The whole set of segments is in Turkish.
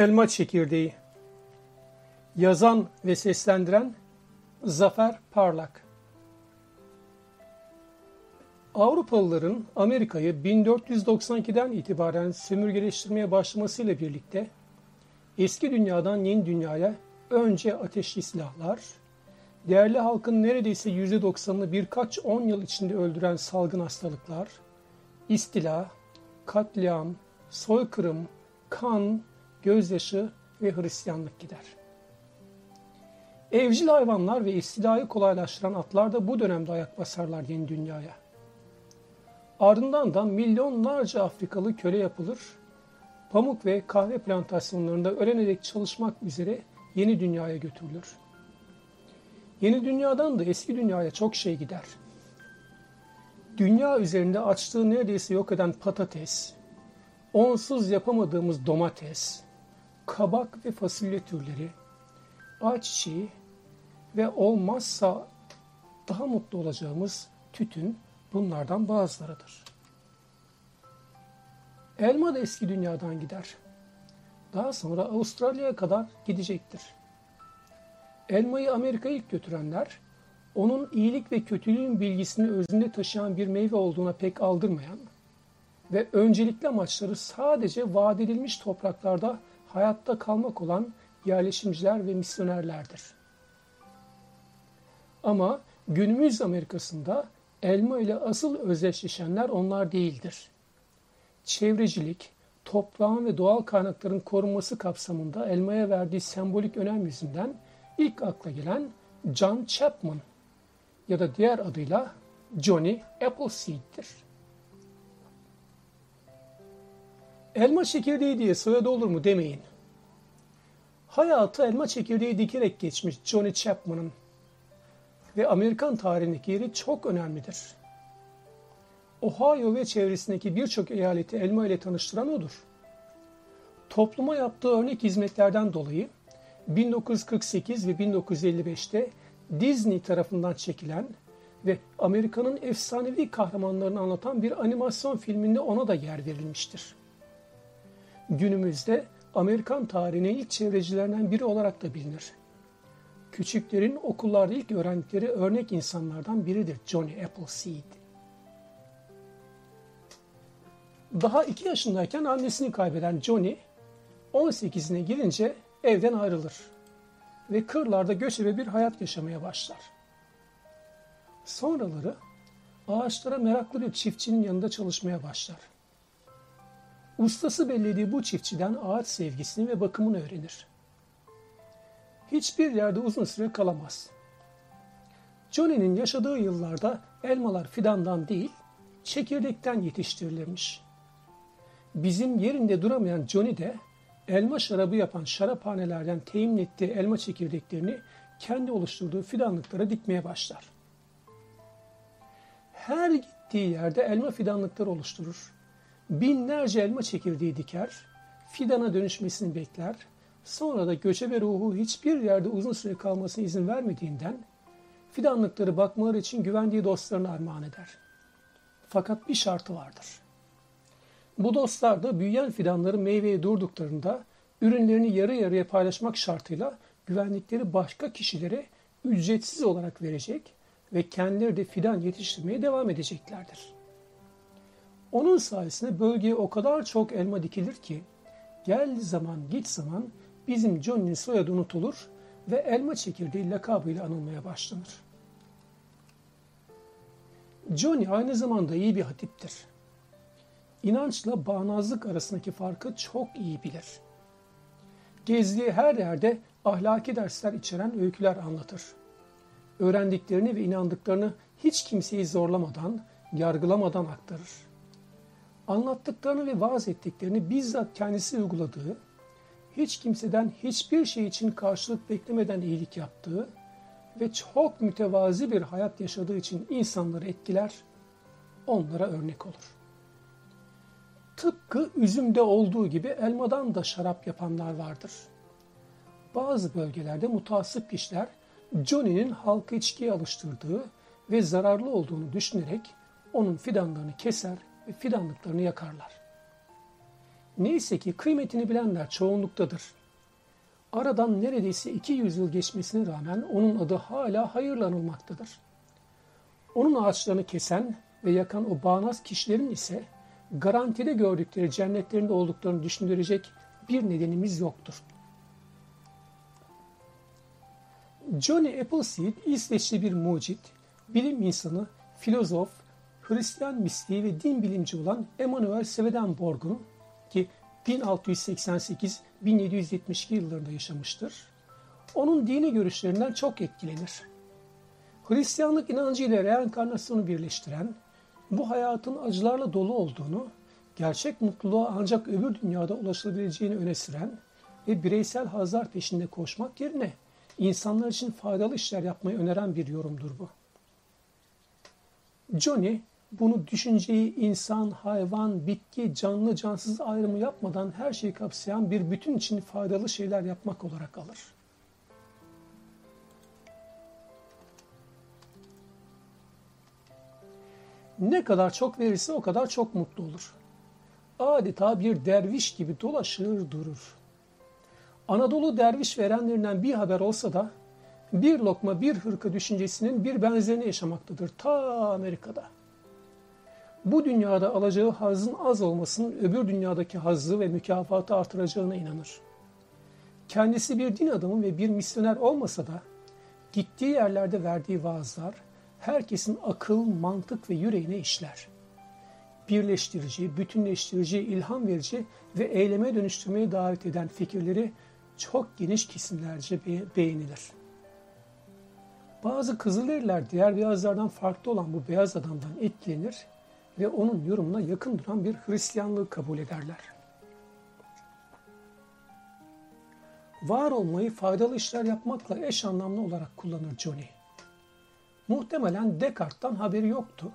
Elma Çekirdeği Yazan ve seslendiren Zafer Parlak. Avrupalıların Amerika'yı 1492'den itibaren sömürgeleştirmeye başlamasıyla birlikte eski dünyadan yeni dünyaya önce ateşli silahlar, değerli halkın neredeyse %90'ını birkaç on yıl içinde öldüren salgın hastalıklar, istila, katliam, soykırım, kan, gözyaşı ve Hristiyanlık gider. Evcil hayvanlar ve istilayı kolaylaştıran atlar da bu dönemde ayak basarlar yeni dünyaya. Ardından da milyonlarca Afrikalı köle yapılır, pamuk ve kahve plantasyonlarında öğrenerek çalışmak üzere yeni dünyaya götürülür. Yeni dünyadan da eski dünyaya çok şey gider. Dünya üzerinde açlığı neredeyse yok eden patates, onsuz yapamadığımız domates, kabak ve fasulye türleri, ayçiçeği ve olmazsa daha mutlu olacağımız tütün bunlardan bazılarıdır. Elma da eski dünyadan gider. Daha sonra Avustralya'ya kadar gidecektir. Elmayı Amerika'ya ilk götürenler, onun iyilik ve kötülüğün bilgisini özünde taşıyan bir meyve olduğuna pek aldırmayan ve öncelikli amaçları sadece vaat edilmiş topraklarda hayatta kalmak olan yerleşimciler ve misyonerlerdir. Ama günümüz Amerika'sında elma ile asıl özdeşleşenler onlar değildir. Çevrecilik, toprağın ve doğal kaynakların korunması kapsamında elmaya verdiği sembolik önem yüzünden ilk akla gelen John Chapman ya da diğer adıyla Johnny Appleseed'dir. Elma çekirdeği diye soyadı olur mu demeyin. Hayatı elma çekirdeği dikerek geçmiş Johnny Chapman'ın ve Amerikan tarihindeki yeri çok önemlidir. Ohio ve çevresindeki birçok eyaleti elma ile tanıştıran odur. Topluma yaptığı örnek hizmetlerden dolayı 1948 ve 1955'te Disney tarafından çekilen ve Amerika'nın efsanevi kahramanlarını anlatan bir animasyon filminde ona da yer verilmiştir. Günümüzde Amerikan tarihinin ilk çevrecilerinden biri olarak da bilinir. Küçüklerin okullarda ilk öğrendikleri örnek insanlardan biridir Johnny Appleseed. Daha 2 yaşındayken annesini kaybeden Johnny, 18'ine girince evden ayrılır ve kırlarda göçebe bir hayat yaşamaya başlar. Sonraları ağaçlara meraklı bir çiftçinin yanında çalışmaya başlar. Ustası bellediği bu çiftçiden ağaç sevgisini ve bakımını öğrenir. Hiçbir yerde uzun süre kalamaz. Johnny'nin yaşadığı yıllarda elmalar fidandan değil, çekirdekten yetiştirilirmiş. Bizim yerinde duramayan Johnny de elma şarabı yapan şaraphanelerden temin ettiği elma çekirdeklerini kendi oluşturduğu fidanlıklara dikmeye başlar. Her gittiği yerde elma fidanlıkları oluşturur binlerce elma çekirdeği diker, fidana dönüşmesini bekler, sonra da göçebe ruhu hiçbir yerde uzun süre kalmasına izin vermediğinden fidanlıkları bakmaları için güvendiği dostlarına armağan eder. Fakat bir şartı vardır. Bu dostlar da büyüyen fidanları meyveye durduklarında ürünlerini yarı yarıya paylaşmak şartıyla güvendikleri başka kişilere ücretsiz olarak verecek ve kendileri de fidan yetiştirmeye devam edeceklerdir. Onun sayesinde bölgeye o kadar çok elma dikilir ki gel zaman git zaman bizim Johnny'nin soyadı unutulur ve elma çekirdeği lakabıyla anılmaya başlanır. Johnny aynı zamanda iyi bir hatiptir. İnançla bağnazlık arasındaki farkı çok iyi bilir. Gezdiği her yerde ahlaki dersler içeren öyküler anlatır. Öğrendiklerini ve inandıklarını hiç kimseyi zorlamadan, yargılamadan aktarır anlattıklarını ve vaaz ettiklerini bizzat kendisi uyguladığı, hiç kimseden hiçbir şey için karşılık beklemeden iyilik yaptığı ve çok mütevazi bir hayat yaşadığı için insanları etkiler, onlara örnek olur. Tıpkı üzümde olduğu gibi elmadan da şarap yapanlar vardır. Bazı bölgelerde mutasip kişiler Johnny'nin halkı içkiye alıştırdığı ve zararlı olduğunu düşünerek onun fidanlarını keser ve fidanlıklarını yakarlar. Neyse ki kıymetini bilenler çoğunluktadır. Aradan neredeyse iki yüzyıl geçmesine rağmen onun adı hala hayırlanılmaktadır. Onun ağaçlarını kesen ve yakan o bağnaz kişilerin ise garantide gördükleri cennetlerinde olduklarını düşündürecek bir nedenimiz yoktur. Johnny Appleseed İsveçli bir mucit, bilim insanı, filozof, Hristiyan mistiği ve din bilimci olan Emanuel Swedenborg'un ki 1688-1772 yıllarında yaşamıştır. Onun dini görüşlerinden çok etkilenir. Hristiyanlık inancı ile reenkarnasyonu birleştiren, bu hayatın acılarla dolu olduğunu, gerçek mutluluğa ancak öbür dünyada ulaşılabileceğini öne süren ve bireysel hazlar peşinde koşmak yerine insanlar için faydalı işler yapmayı öneren bir yorumdur bu. Johnny bunu düşünceyi insan, hayvan, bitki, canlı, cansız ayrımı yapmadan her şeyi kapsayan bir bütün için faydalı şeyler yapmak olarak alır. Ne kadar çok verirse o kadar çok mutlu olur. Adeta bir derviş gibi dolaşır durur. Anadolu derviş verenlerinden bir haber olsa da bir lokma bir hırka düşüncesinin bir benzerini yaşamaktadır ta Amerika'da. Bu dünyada alacağı hazın az olmasının öbür dünyadaki hazzı ve mükafatı artıracağına inanır. Kendisi bir din adamı ve bir misyoner olmasa da gittiği yerlerde verdiği vaazlar herkesin akıl, mantık ve yüreğine işler. Birleştirici, bütünleştirici, ilham verici ve eyleme dönüştürmeye davet eden fikirleri çok geniş kesimlerce beğenilir. Bazı Kızılderililer diğer beyazlardan farklı olan bu beyaz adamdan etkilenir ve onun yorumuna yakın duran bir Hristiyanlığı kabul ederler. Var olmayı faydalı işler yapmakla eş anlamlı olarak kullanır Johnny. Muhtemelen Descartes'tan haberi yoktu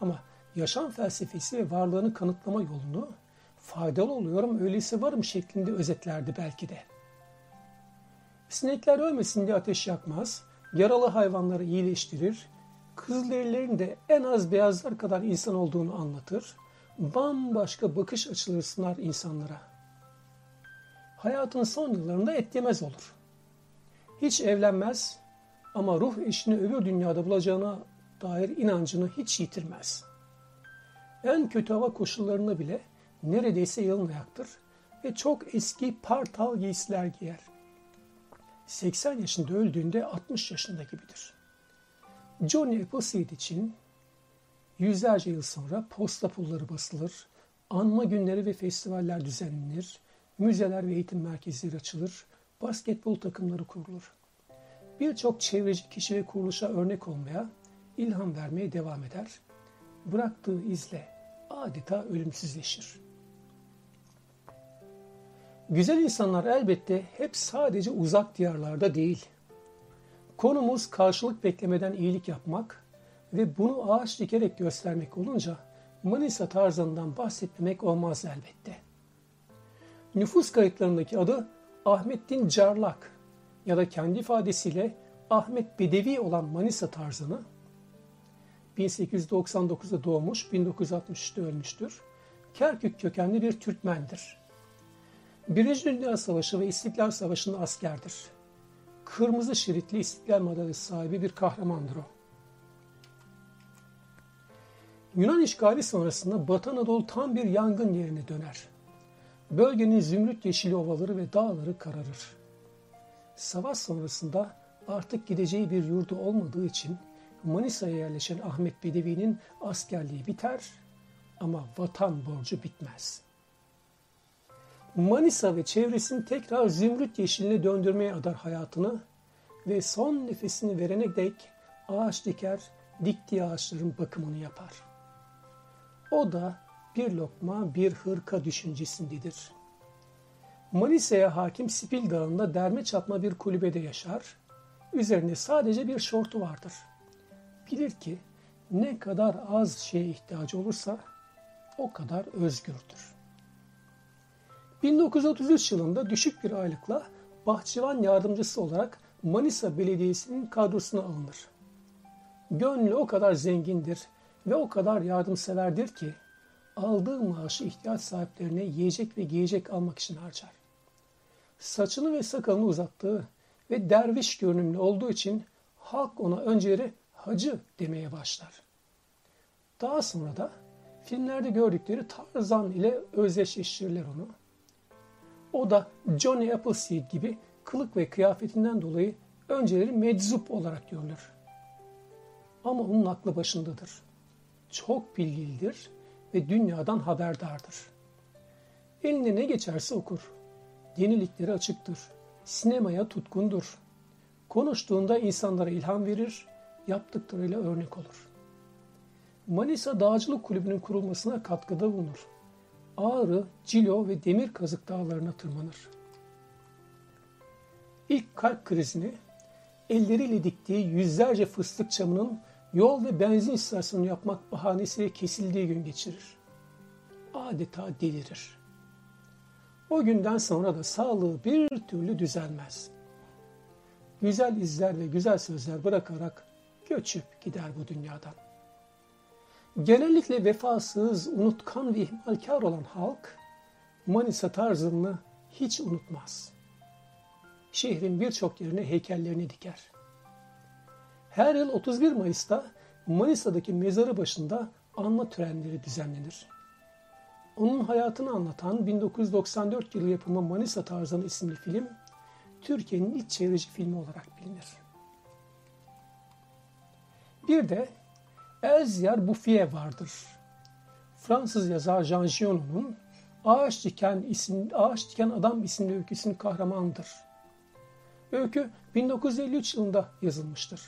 ama yaşam felsefesi ve varlığını kanıtlama yolunu faydalı oluyorum öyleyse varım şeklinde özetlerdi belki de. Sinekler ölmesin diye ateş yakmaz, yaralı hayvanları iyileştirir, Kızılderililerin de en az beyazlar kadar insan olduğunu anlatır, bambaşka bakış açıları sunar insanlara. Hayatın son yıllarında et yemez olur. Hiç evlenmez ama ruh eşini öbür dünyada bulacağına dair inancını hiç yitirmez. En kötü hava koşullarında bile neredeyse yalın ayaktır ve çok eski partal giysiler giyer. 80 yaşında öldüğünde 60 yaşında gibidir. Johnny Appleseed için yüzlerce yıl sonra posta pulları basılır, anma günleri ve festivaller düzenlenir, müzeler ve eğitim merkezleri açılır, basketbol takımları kurulur. Birçok çevreci kişi ve kuruluşa örnek olmaya, ilham vermeye devam eder. Bıraktığı izle adeta ölümsüzleşir. Güzel insanlar elbette hep sadece uzak diyarlarda değil. Konumuz karşılık beklemeden iyilik yapmak ve bunu ağaç dikerek göstermek olunca Manisa tarzından bahsetmemek olmaz elbette. Nüfus kayıtlarındaki adı Ahmettin Carlak ya da kendi ifadesiyle Ahmet Bedevi olan Manisa tarzını 1899'da doğmuş, 1963'te ölmüştür. Kerkük kökenli bir Türkmendir. Birinci Dünya Savaşı ve İstiklal Savaşı'nda askerdir. Kırmızı şeritli İstiklal Madalyası sahibi bir kahramandır o. Yunan işgali sonrasında Batı Anadolu tam bir yangın yerine döner. Bölgenin zümrüt yeşili ovaları ve dağları kararır. Savaş sonrasında artık gideceği bir yurdu olmadığı için Manisa'ya yerleşen Ahmet Bedevi'nin askerliği biter ama vatan borcu bitmez.'' Manisa ve çevresini tekrar zümrüt yeşiline döndürmeye adar hayatını ve son nefesini verene dek ağaç diker, diktiği ağaçların bakımını yapar. O da bir lokma bir hırka düşüncesindedir. Manisa'ya hakim Sipil Dağı'nda derme çatma bir kulübede yaşar. Üzerinde sadece bir şortu vardır. Bilir ki ne kadar az şeye ihtiyacı olursa o kadar özgürdür. 1933 yılında düşük bir aylıkla bahçıvan yardımcısı olarak Manisa Belediyesi'nin kadrosuna alınır. Gönlü o kadar zengindir ve o kadar yardımseverdir ki aldığı maaşı ihtiyaç sahiplerine yiyecek ve giyecek almak için harcar. Saçını ve sakalını uzattığı ve derviş görünümlü olduğu için halk ona önceleri hacı demeye başlar. Daha sonra da filmlerde gördükleri Tarzan ile özdeşleştirirler onu. O da Johnny Appleseed gibi kılık ve kıyafetinden dolayı önceleri meczup olarak görülür. Ama onun aklı başındadır. Çok bilgilidir ve dünyadan haberdardır. Eline ne geçerse okur. Yeniliklere açıktır. Sinemaya tutkundur. Konuştuğunda insanlara ilham verir, yaptıklarıyla örnek olur. Manisa Dağcılık Kulübü'nün kurulmasına katkıda bulunur. Ağrı, Cilo ve Demir Kazık dağlarına tırmanır. İlk kalp krizini elleriyle diktiği yüzlerce fıstık çamının yol ve benzin istasyonu yapmak bahanesiyle kesildiği gün geçirir. Adeta delirir. O günden sonra da sağlığı bir türlü düzelmez. Güzel izler ve güzel sözler bırakarak göçüp gider bu dünyadan. Genellikle vefasız, unutkan ve ihmalkar olan halk Manisa tarzını hiç unutmaz. Şehrin birçok yerine heykellerini diker. Her yıl 31 Mayıs'ta Manisa'daki mezarı başında anma törenleri düzenlenir. Onun hayatını anlatan 1994 yılı yapımı Manisa Tarzanı isimli film, Türkiye'nin ilk çevreci filmi olarak bilinir. Bir de Elziyar Bouffier vardır. Fransız yazar Jean Giono'nun Ağaç Diken, isim, Ağaç Diken Adam isimli öyküsünün kahramanıdır. Öykü 1953 yılında yazılmıştır.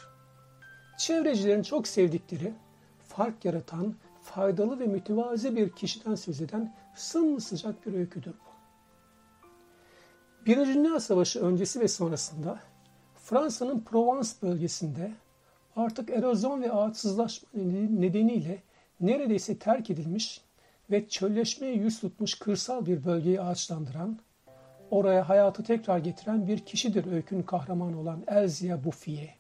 Çevrecilerin çok sevdikleri, fark yaratan, faydalı ve mütevazi bir kişiden söz eden sımsıcak bir öyküdür bu. Birinci Dünya Savaşı öncesi ve sonrasında Fransa'nın Provence bölgesinde artık erozyon ve ağaçsızlaşma nedeniyle neredeyse terk edilmiş ve çölleşmeye yüz tutmuş kırsal bir bölgeyi ağaçlandıran, oraya hayatı tekrar getiren bir kişidir öykünün kahramanı olan Elzia Bouffier.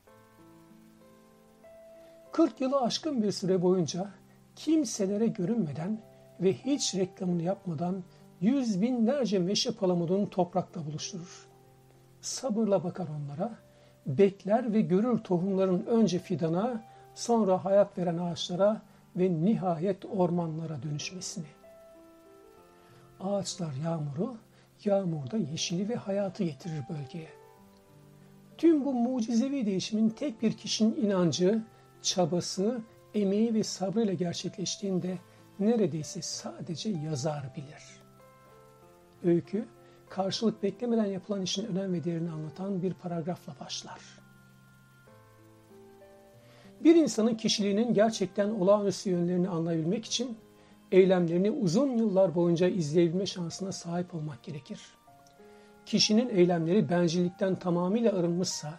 40 yılı aşkın bir süre boyunca kimselere görünmeden ve hiç reklamını yapmadan yüz binlerce meşe palamudunu toprakta buluşturur. Sabırla bakar onlara, bekler ve görür tohumların önce fidana, sonra hayat veren ağaçlara ve nihayet ormanlara dönüşmesini. Ağaçlar yağmuru, yağmur da yeşili ve hayatı getirir bölgeye. Tüm bu mucizevi değişimin tek bir kişinin inancı, çabası, emeği ve sabrıyla gerçekleştiğinde neredeyse sadece yazar bilir. Öykü, karşılık beklemeden yapılan işin önem ve değerini anlatan bir paragrafla başlar. Bir insanın kişiliğinin gerçekten olağanüstü yönlerini anlayabilmek için eylemlerini uzun yıllar boyunca izleyebilme şansına sahip olmak gerekir. Kişinin eylemleri bencillikten tamamıyla arınmışsa,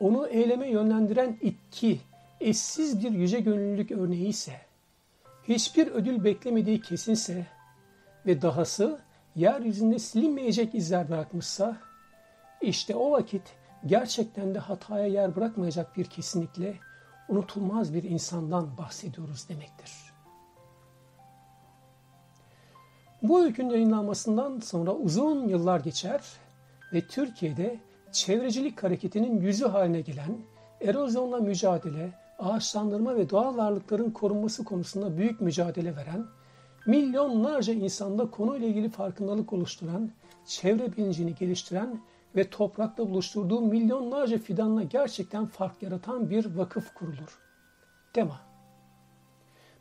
onu eyleme yönlendiren itki, eşsiz bir yüce gönüllülük örneği ise, hiçbir ödül beklemediği kesinse ve dahası yeryüzünde silinmeyecek izler bırakmışsa, işte o vakit gerçekten de hataya yer bırakmayacak bir kesinlikle unutulmaz bir insandan bahsediyoruz demektir. Bu öykünün yayınlanmasından sonra uzun yıllar geçer ve Türkiye'de çevrecilik hareketinin yüzü haline gelen erozyonla mücadele, ağaçlandırma ve doğal varlıkların korunması konusunda büyük mücadele veren, milyonlarca insanda konuyla ilgili farkındalık oluşturan, çevre bilincini geliştiren ve toprakla buluşturduğu milyonlarca fidanla gerçekten fark yaratan bir vakıf kurulur. Tema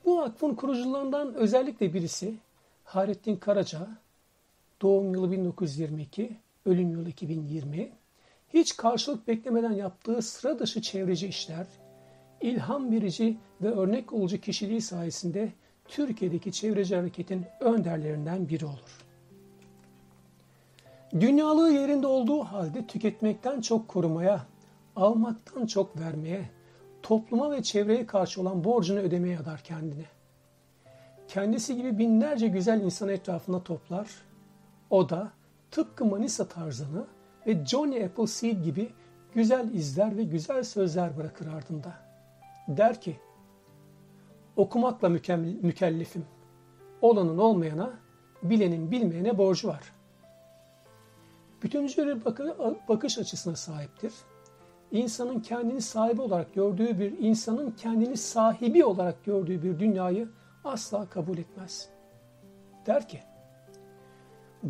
Bu vakfın kurucularından özellikle birisi Hayrettin Karaca, doğum yılı 1922, ölüm yılı 2020, hiç karşılık beklemeden yaptığı sıra dışı çevreci işler, ilham verici ve örnek olucu kişiliği sayesinde Türkiye'deki çevreci hareketin önderlerinden biri olur. Dünyalığı yerinde olduğu halde tüketmekten çok korumaya, almaktan çok vermeye, topluma ve çevreye karşı olan borcunu ödemeye adar kendini. Kendisi gibi binlerce güzel insan etrafına toplar. O da tıpkı Manisa tarzını ve Johnny Appleseed gibi güzel izler ve güzel sözler bırakır ardında. Der ki, okumakla mükellefim. Olanın olmayana, bilenin bilmeyene borcu var. Bütüncül bir bakış açısına sahiptir. İnsanın kendini sahibi olarak gördüğü bir, insanın kendini sahibi olarak gördüğü bir dünyayı asla kabul etmez. Der ki,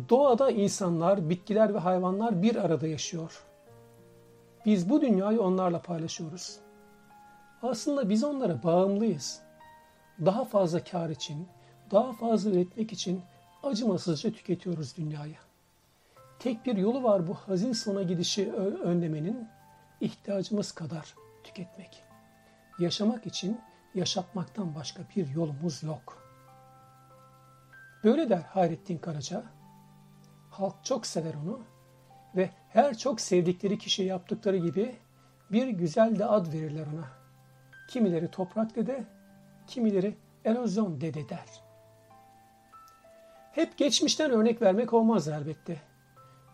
doğada insanlar, bitkiler ve hayvanlar bir arada yaşıyor. Biz bu dünyayı onlarla paylaşıyoruz. Aslında biz onlara bağımlıyız. Daha fazla kar için, daha fazla üretmek için acımasızca tüketiyoruz dünyayı. Tek bir yolu var bu hazin sona gidişi önlemenin ihtiyacımız kadar tüketmek. Yaşamak için yaşatmaktan başka bir yolumuz yok. Böyle der Hayrettin Karaca. Halk çok sever onu ve her çok sevdikleri kişiye yaptıkları gibi bir güzel de ad verirler ona. Kimileri toprak dede, kimileri erozyon dede der. Hep geçmişten örnek vermek olmaz elbette.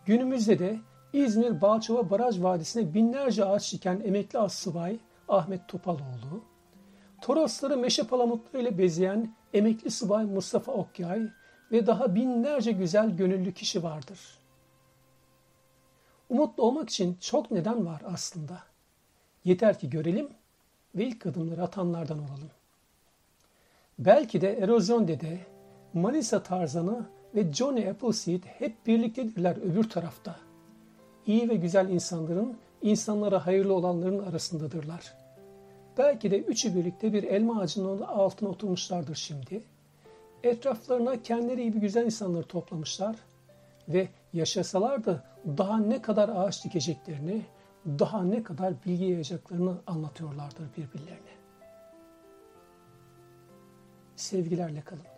Günümüzde de İzmir Balçova Baraj Vadisi'ne binlerce ağaç diken emekli assubay Ahmet Topaloğlu, Torosları meşe palamutlarıyla bezeyen emekli subay Mustafa Okyay ve daha binlerce güzel gönüllü kişi vardır. Umutlu olmak için çok neden var aslında. Yeter ki görelim ve ilk adımları atanlardan olalım. Belki de Erozyon Dede, Manisa Tarzanı ve Johnny Appleseed hep birliktedirler öbür tarafta. İyi ve güzel insanların, insanlara hayırlı olanların arasındadırlar. Belki de üçü birlikte bir elma ağacının altına oturmuşlardır şimdi. Etraflarına kendileri gibi güzel insanları toplamışlar ve yaşasalar da daha ne kadar ağaç dikeceklerini, daha ne kadar bilgi yayacaklarını anlatıyorlardır birbirlerine. Sevgilerle kalın.